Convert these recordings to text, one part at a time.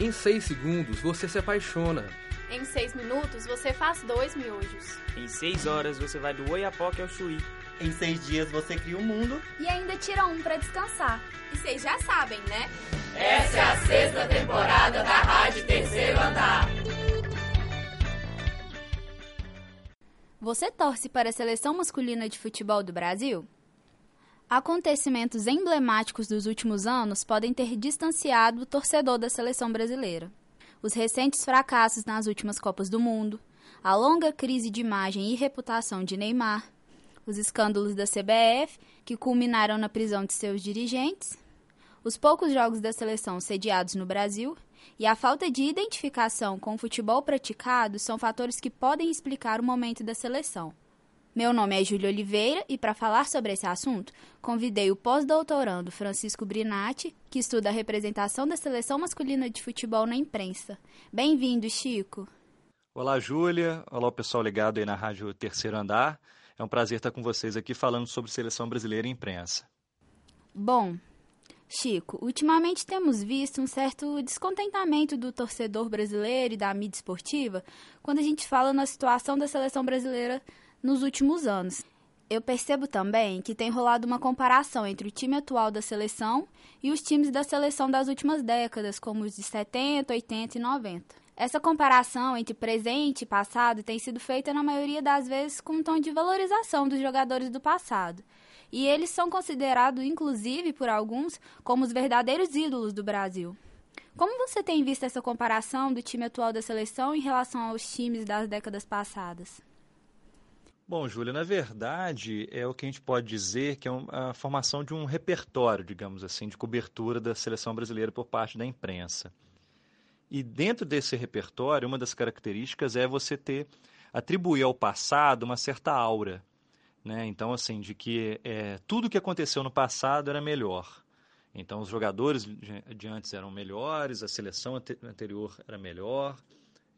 Em 6 segundos você se apaixona. Em 6 minutos você faz dois miojos. Em 6 horas você vai do Oiapoque ao Chuí. Em seis dias você cria o um mundo. E ainda tira um para descansar. E vocês já sabem, né? Essa é a sexta temporada da Rádio Terceiro Andar. Você torce para a seleção masculina de futebol do Brasil? Acontecimentos emblemáticos dos últimos anos podem ter distanciado o torcedor da seleção brasileira. Os recentes fracassos nas últimas Copas do Mundo, a longa crise de imagem e reputação de Neymar, os escândalos da CBF, que culminaram na prisão de seus dirigentes, os poucos jogos da seleção sediados no Brasil e a falta de identificação com o futebol praticado são fatores que podem explicar o momento da seleção. Meu nome é Júlia Oliveira e para falar sobre esse assunto, convidei o pós-doutorando Francisco Brinatti, que estuda a representação da seleção masculina de futebol na imprensa. Bem-vindo, Chico. Olá, Júlia. Olá, o pessoal ligado aí na Rádio Terceiro Andar. É um prazer estar com vocês aqui falando sobre seleção brasileira e imprensa. Bom, Chico, ultimamente temos visto um certo descontentamento do torcedor brasileiro e da mídia esportiva quando a gente fala na situação da seleção brasileira nos últimos anos. Eu percebo também que tem rolado uma comparação entre o time atual da seleção e os times da seleção das últimas décadas, como os de 70, 80 e 90. Essa comparação entre presente e passado tem sido feita na maioria das vezes com um tom de valorização dos jogadores do passado. E eles são considerados, inclusive por alguns, como os verdadeiros ídolos do Brasil. Como você tem visto essa comparação do time atual da seleção em relação aos times das décadas passadas? Bom, Júlia, na verdade, é o que a gente pode dizer que é a formação de um repertório, digamos assim, de cobertura da seleção brasileira por parte da imprensa. E dentro desse repertório, uma das características é você ter atribuir ao passado uma certa aura, né? Então, assim, de que é, tudo que aconteceu no passado era melhor. Então, os jogadores de antes eram melhores, a seleção anterior era melhor,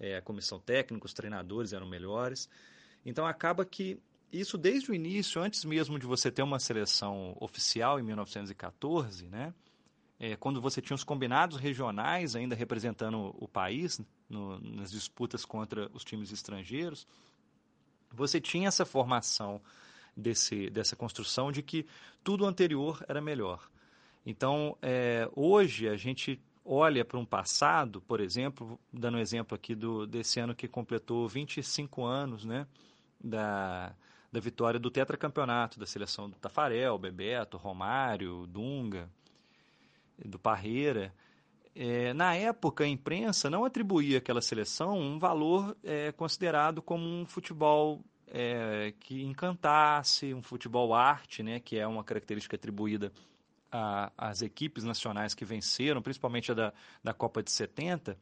é, a comissão técnica, os treinadores eram melhores. Então, acaba que isso desde o início, antes mesmo de você ter uma seleção oficial em 1914, né? é, quando você tinha os combinados regionais ainda representando o país no, nas disputas contra os times estrangeiros, você tinha essa formação desse, dessa construção de que tudo anterior era melhor. Então, é, hoje a gente olha para um passado, por exemplo, dando um exemplo aqui do, desse ano que completou 25 anos né, da, da vitória do tetracampeonato da seleção do Tafarel, Bebeto, Romário, Dunga, do Parreira, é, na época a imprensa não atribuía àquela seleção um valor é, considerado como um futebol é, que encantasse, um futebol arte, né, que é uma característica atribuída às equipes nacionais que venceram, principalmente a da, da Copa de 70,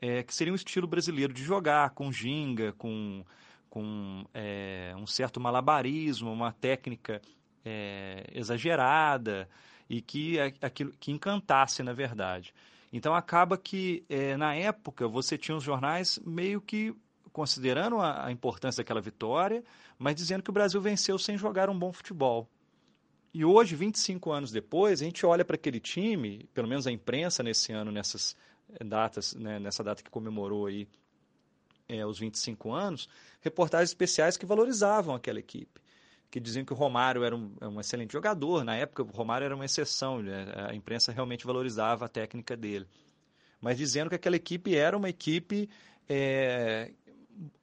é, que seria um estilo brasileiro de jogar, com ginga, com, com é, um certo malabarismo, uma técnica é, exagerada, e que aquilo que encantasse na verdade. Então acaba que é, na época você tinha os jornais meio que considerando a, a, importância daquela vitória, mas dizendo que o Brasil venceu sem jogar um bom futebol. E hoje, 25 anos depois, a gente olha para aquele time, pelo menos a imprensa nesse ano, nessas datas, né, nessa data que comemorou aí é, os 25 anos, reportagens especiais que valorizavam aquela equipe que diziam que o Romário era um, é um, excelente jogador. Na época, o Romário era uma exceção, né? a imprensa realmente valorizava a técnica dele. Mas dizendo que aquela equipe era uma equipe é,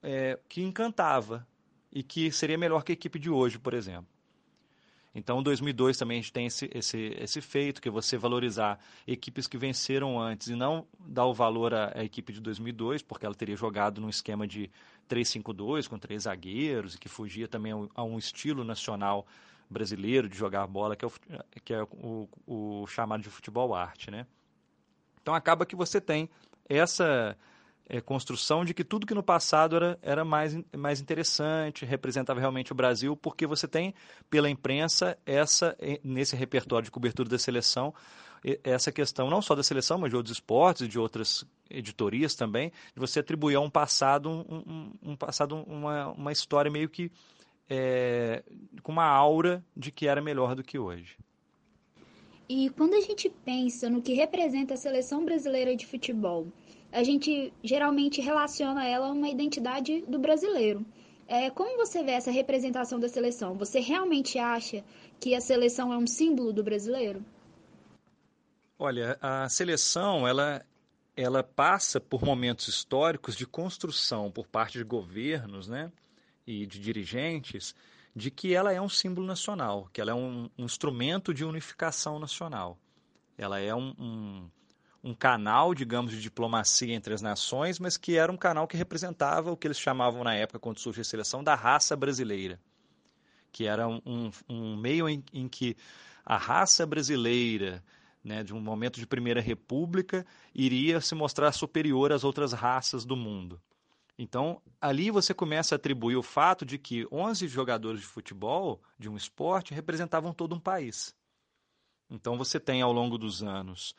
é, que encantava e que seria melhor que a equipe de hoje, por exemplo. Então, em 2002 também a gente tem esse, esse, esse feito, que é você valorizar equipes que venceram antes e não dar o valor à, à equipe de 2002, porque ela teria jogado num esquema de 3-5-2 com três zagueiros e que fugia também a um estilo nacional brasileiro de jogar bola, que é o, que é o, o chamado de futebol arte, né? Então acaba que você tem essa é, construção de que tudo que no passado era, era mais, mais interessante, representava realmente o Brasil, porque você tem, pela imprensa, essa nesse repertório de cobertura da seleção, essa questão não só da seleção, mas de outros esportes e de outras editorias também, de você atribuir a um passado, um, um passado uma, uma história meio que é, com uma aura de que era melhor do que hoje. E quando a gente pensa no que representa a seleção brasileira de futebol, a gente geralmente relaciona ela a uma identidade do brasileiro. É, como você vê essa representação da seleção? Você realmente acha que a seleção é um símbolo do brasileiro? Olha, a seleção ela ela passa por momentos históricos de construção por parte de governos, né, e de dirigentes, de que ela é um símbolo nacional, que ela é um, um instrumento de unificação nacional. Ela é um, um, um, canal, digamos, de diplomacia entre as nações, mas que era um canal que representava o que eles chamavam na época, quando surgiu a seleção, da raça brasileira, que era um, um meio em, em que a raça brasileira né, de um momento de Primeira República, iria se mostrar superior às outras raças do mundo. Então, ali você começa a atribuir o fato de que 11 jogadores de futebol de um esporte representavam todo um país. Então, você tem ao longo dos anos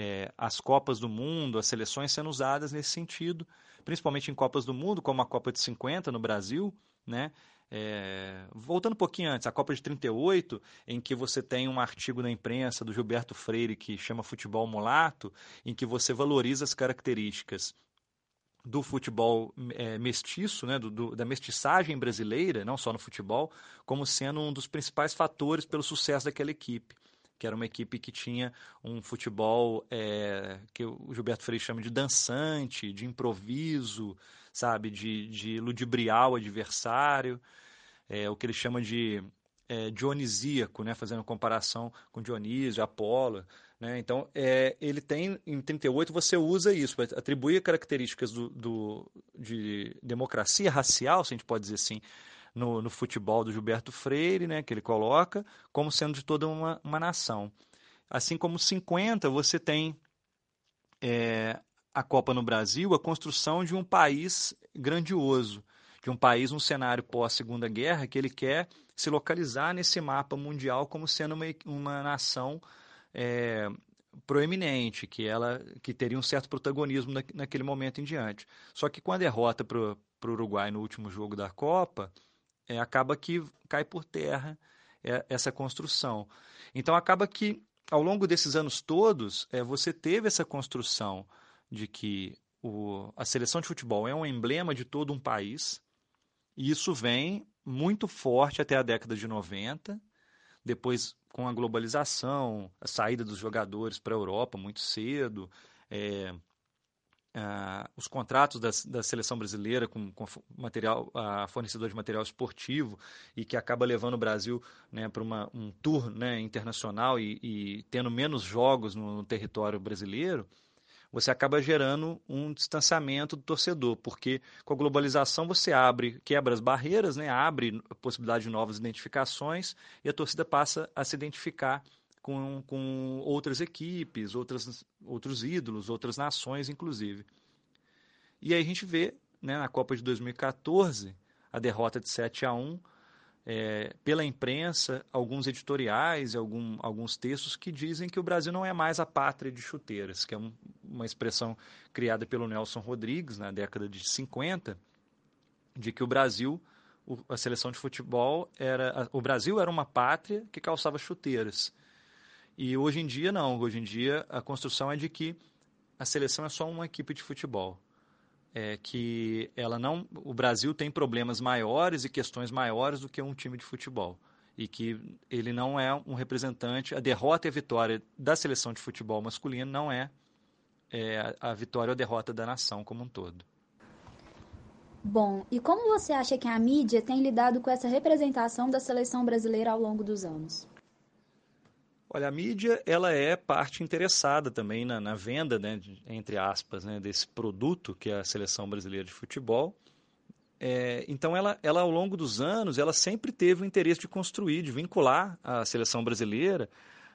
é, as Copas do Mundo, as seleções sendo usadas nesse sentido, principalmente em Copas do Mundo, como a Copa de 50 no Brasil, né? É, voltando um pouquinho antes, a Copa de 38, em que você tem um artigo na imprensa do Gilberto Freire que chama Futebol Mulato, em que você valoriza as características do futebol é, mestiço, né, do, do, da mestiçagem brasileira, não só no futebol, como sendo um dos principais fatores pelo sucesso daquela equipe que era uma equipe que tinha um futebol é, que o Gilberto Freire chama de dançante, de improviso, sabe, de, de ludibriar o adversário, é, o que ele chama de é, dionisíaco, né, fazendo comparação com Dionísio, Apolo. Né? Então, é, ele tem, em 38, você usa isso, atribuir características do, do, de democracia racial, se a gente pode dizer assim, no, no, futebol do Gilberto Freire, né, que ele coloca, como sendo de toda uma, uma nação. Assim como 50, você tem é, a Copa no Brasil, a construção de um país grandioso, de um país, um cenário pós-segunda guerra, que ele quer se localizar nesse mapa mundial como sendo uma, uma nação é, proeminente, que ela que teria um certo protagonismo na, naquele momento em diante. Só que com a derrota para o Uruguai no último jogo da Copa, é, acaba que cai por terra é, essa construção. Então acaba que ao longo desses anos todos é, você teve essa construção de que o, a seleção de futebol é um emblema de todo um país e isso vem muito forte até a década de 90, depois com a globalização, a saída dos jogadores para a Europa muito cedo, é, uh, os contratos da, seleção brasileira com, com material, uh, fornecedor de material esportivo e que acaba levando o Brasil né, para um tour né, internacional e, e, tendo menos jogos no, no território brasileiro, você acaba gerando um distanciamento do torcedor, porque com a globalização você abre, quebra as barreiras, né, abre a possibilidade de novas identificações e a torcida passa a se identificar com, com outras equipes, outras, outros ídolos, outras nações, inclusive. E aí a gente vê, né, na Copa de 2014, a derrota de 7 a 1 é, pela imprensa, alguns editoriais, algum, alguns textos que dizem que o Brasil não é mais a pátria de chuteiras, que é um, uma expressão criada pelo Nelson Rodrigues na década de 50, de que o Brasil, a seleção de futebol, era o Brasil era uma pátria que calçava chuteiras. E hoje em dia, não. Hoje em dia, a construção é de que a seleção é só uma equipe de futebol. É que ela não, o Brasil tem problemas maiores e questões maiores do que um time de futebol e que ele não é um representante. A derrota e a vitória da seleção de futebol masculino não é, é a vitória ou a derrota da nação como um todo. Bom, e como você acha que a mídia tem lidado com essa representação da seleção brasileira ao longo dos anos? Olha, a mídia ela é parte interessada também na, na venda, né, entre aspas, né, desse produto que é a seleção brasileira de futebol. É, então, ela, ela ao longo dos anos, ela sempre teve o interesse de construir, de vincular a seleção brasileira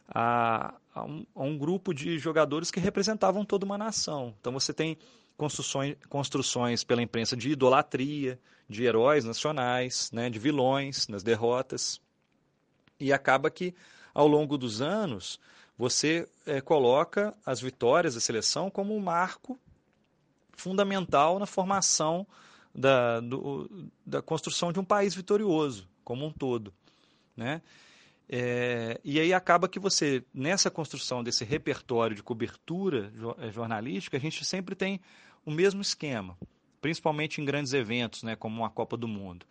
a, a, um, a um grupo de jogadores que representavam toda uma nação. Então, você tem construções, construções pela imprensa de idolatria, de heróis nacionais, né, de vilões nas derrotas. E acaba que ao longo dos anos, você é, coloca as vitórias da seleção como um marco fundamental na formação da, do, da construção de um país vitorioso, como um todo. Né? É, e aí acaba que você, nessa construção desse repertório de cobertura eh, jornalística, a gente sempre tem o mesmo esquema, principalmente em grandes eventos, né, como a Copa do Mundo.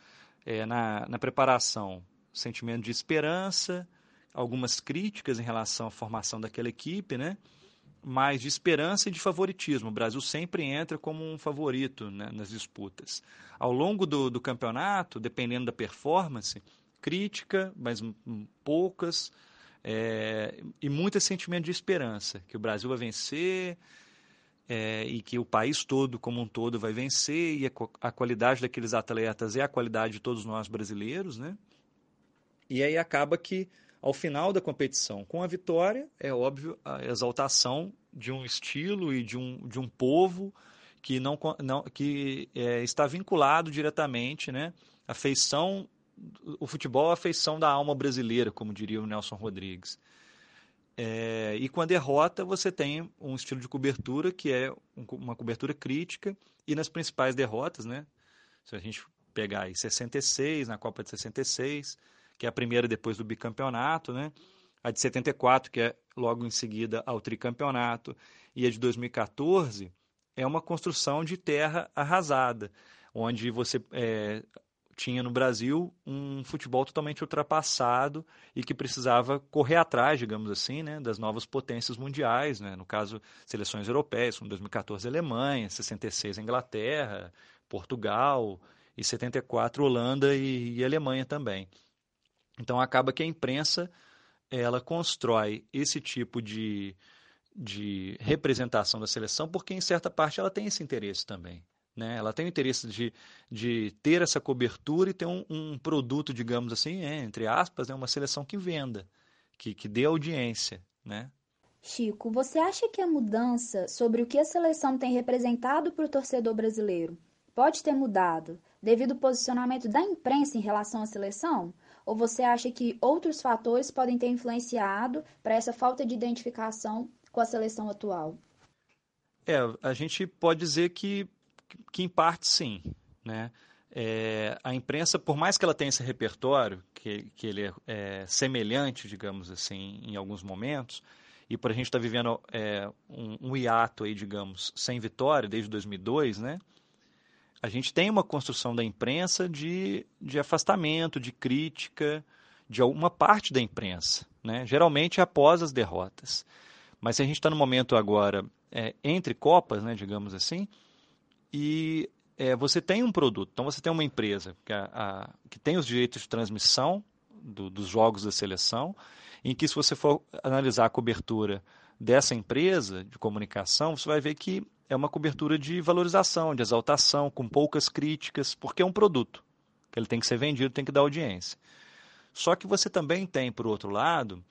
É, na, na preparação, sentimento de esperança, algumas críticas em relação à formação daquela equipe, né? mas de esperança e de favoritismo. O Brasil sempre entra como um favorito né, nas disputas. Ao longo do, do campeonato, dependendo da performance, crítica, mas poucas, é, e muito sentimento de esperança, que o Brasil vai vencer é, e que o país todo, como um todo, vai vencer, e a, a, qualidade daqueles atletas é a qualidade de todos nós brasileiros, né? E aí acaba que ao final da competição. Com a vitória, é óbvio, a exaltação de um estilo e de um, de um povo que, não, não, que é, está vinculado diretamente, né? A feição, o futebol é a feição da alma brasileira, como diria o Nelson Rodrigues. É, e com a derrota, você tem um estilo de cobertura que é uma cobertura crítica, e nas principais derrotas, né? Se a gente pegar aí 66, na Copa de 66, que é a primeira depois do bicampeonato, né? A de 74, que é logo em seguida ao tricampeonato, e a de 2014 é uma construção de terra arrasada, onde você é, tinha no Brasil um futebol totalmente ultrapassado e que precisava correr atrás, digamos assim, né, das novas potências mundiais, né, no caso, seleções europeias, como 2014 a Alemanha, 66 a Inglaterra, Portugal e 74 Holanda e, e Alemanha também. Então acaba que a imprensa ela constrói esse tipo de, de representação da seleção porque em certa parte ela tem esse interesse também. Né? Ela tem o interesse de, de ter essa cobertura e ter um, um produto, digamos assim, é, entre aspas, né? uma seleção que venda, que, que dê audiência. Né? Chico, você acha que a mudança sobre o que a seleção tem representado para o torcedor brasileiro pode ter mudado devido ao posicionamento da imprensa em relação à seleção? Ou você acha que outros fatores podem ter influenciado para essa falta de identificação com a seleção atual? É, a gente pode dizer que, que em parte sim, né? É, a imprensa, por mais que ela tenha esse repertório, que, que ele é, é semelhante, digamos assim, em alguns momentos, e por a gente estar tá vivendo é, um, um hiato aí, digamos, sem vitória desde 2002, né? A gente tem uma construção da imprensa de, de afastamento, de crítica de alguma parte da imprensa, né? geralmente após as derrotas. Mas a gente está no momento agora é, entre copas, né, digamos assim, e é, você tem um produto, então você tem uma empresa que, a, a, que tem os direitos de transmissão do, dos jogos da seleção, em que se você for analisar a cobertura dessa empresa de comunicação, você vai ver que é uma cobertura de valorização, de exaltação, com poucas críticas, porque é um produto. que Ele tem que ser vendido, tem que dar audiência. Só que você também tem, por outro lado,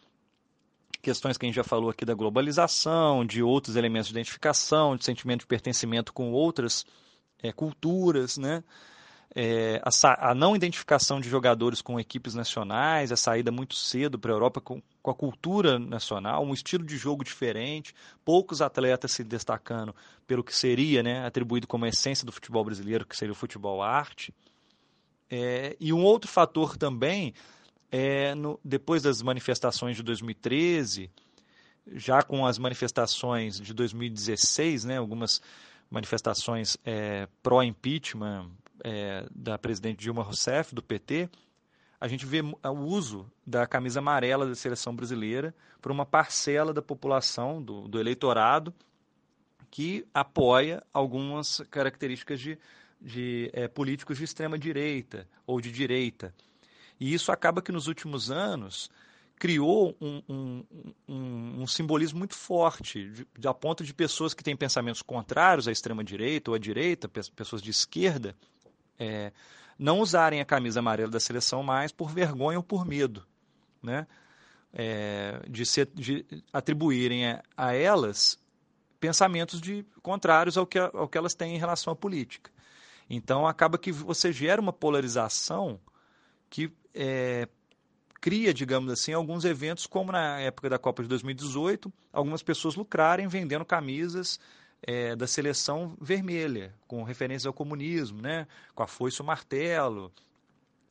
questões que a gente já falou aqui da globalização, de outros elementos de identificação, de sentimento de pertencimento com outras é, culturas, né? É, a, a, não identificação de jogadores com equipes nacionais, a saída muito cedo para a Europa com, com, a cultura nacional, um estilo de jogo diferente, poucos atletas se destacando pelo que seria né, atribuído como essência do futebol brasileiro, que seria o futebol arte. É, e um outro fator também, é no, depois das manifestações de 2013, já com as manifestações de 2016, né, algumas manifestações é, pró-impeachment, é, da presidente Dilma Rousseff, do PT, a gente vê o uso da camisa amarela da seleção brasileira por uma parcela da população, do, do eleitorado, que apoia algumas características de, de é, políticos de extrema direita ou de direita. E isso acaba que nos últimos anos criou um, um, um, um simbolismo muito forte, de, de, a ponto de pessoas que têm pensamentos contrários à extrema direita ou à direita, pessoas de esquerda, é, não usarem a camisa amarela da seleção mais por vergonha ou por medo, né? É, de, ser, de atribuírem a, a, elas pensamentos de, contrários ao que, ao que elas têm em relação à política. Então acaba que você gera uma polarização que é, cria, digamos assim, alguns eventos, como na época da Copa de 2018, algumas pessoas lucrarem vendendo camisas é, da seleção vermelha, com referência ao comunismo, né? com a foice o martelo,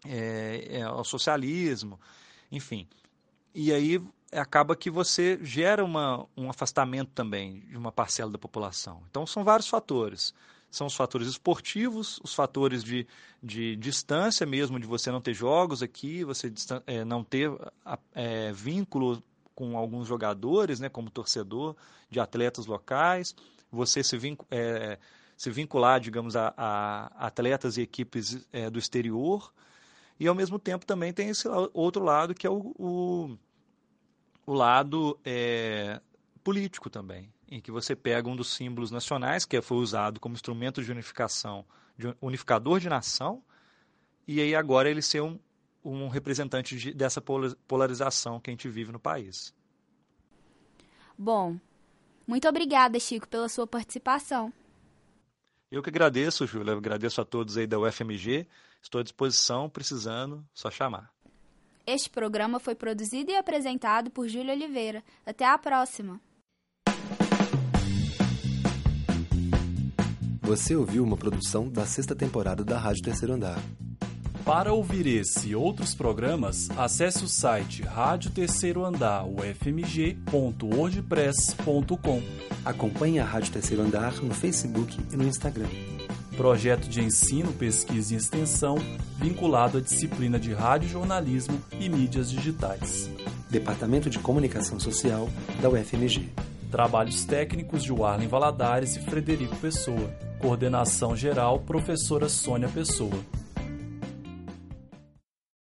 é, é, ao socialismo, enfim. e aí acaba que você gera uma, um afastamento também de uma parcela da população. Então, são vários fatores. São os fatores esportivos, os fatores de, de distância mesmo, de você não ter jogos aqui, você é, não ter é, vínculo com alguns jogadores, né, como torcedor, de atletas locais, você se, vinc é, se vincular, digamos, a, a atletas e equipes é, do exterior, e ao mesmo tempo também tem esse outro lado que é o, o o lado é, político também, em que você pega um dos símbolos nacionais, que foi usado como instrumento de unificação, de unificador de nação, e aí agora ele ser um, um representante de, dessa polarização que a gente vive no país. Bom, muito obrigada, Chico, pela sua participação. Eu que agradeço, Júlia. Agradeço a todos aí da UFMG. Estou à disposição, precisando, só chamar. Este programa foi produzido e apresentado por Júlia Oliveira. Até a próxima! Você ouviu uma produção da sexta temporada da Rádio Terceiro Andar. Para ouvir esse e outros programas, acesse o site Rádio Terceiro Andar, ufmg.wordpress.com. Acompanhe a Rádio Terceiro Andar no Facebook e no Instagram projeto de ensino, pesquisa e extensão vinculado à disciplina de rádio jornalismo e mídias digitais. Departamento de Comunicação Social da UFMG. Trabalhos técnicos de Warlen Valadares e Frederico Pessoa. Coordenação geral, professora Sônia Pessoa.